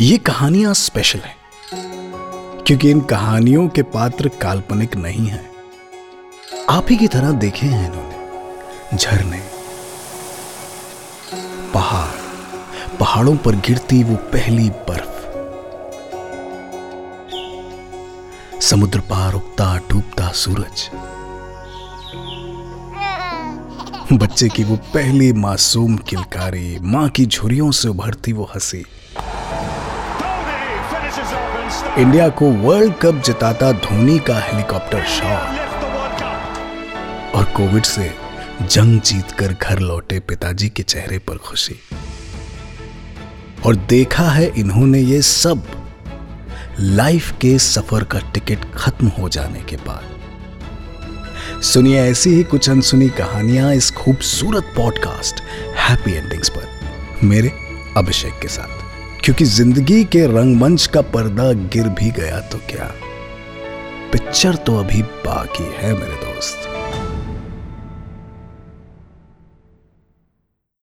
ये कहानियाँ स्पेशल हैं, क्योंकि इन कहानियों के पात्र काल्पनिक नहीं हैं। आप ही की तरह देखे हैं इन्होंने। झरने, पहाड़, पहाड़ों पर गिरती वो पहली बर्फ़। समुद्र पार उगता, डूबता सूरज। बच्चे की वो पहली मासूम किलकारी, माँ की झुरियों से उभरती वो हँसी। इंडिया को वर्ल्ड कप जिताता धोनी का हेलीकॉप्टर शॉट। और कोविड से जंग जीतकर घर लौटे पिताजी के चेहरे पर खुशी। और देखा है इन्होंने ये सब। लाइफ के सफ़र का टिकट खत्म हो जाने के बाद। सुनिए ऐसी ही कुछ अनसुनी कहानियाँ इस खूबसूरत पॉडकास्ट हैप्पी एंडिंग्स पर। मेरे अभिषेक के साथ। क्योंकि ज़िंदगी के रंगमंच का पर्दा गिर भी गया तो क्या? पिक्चर तो अभी बाकी है मेरे दोस्त।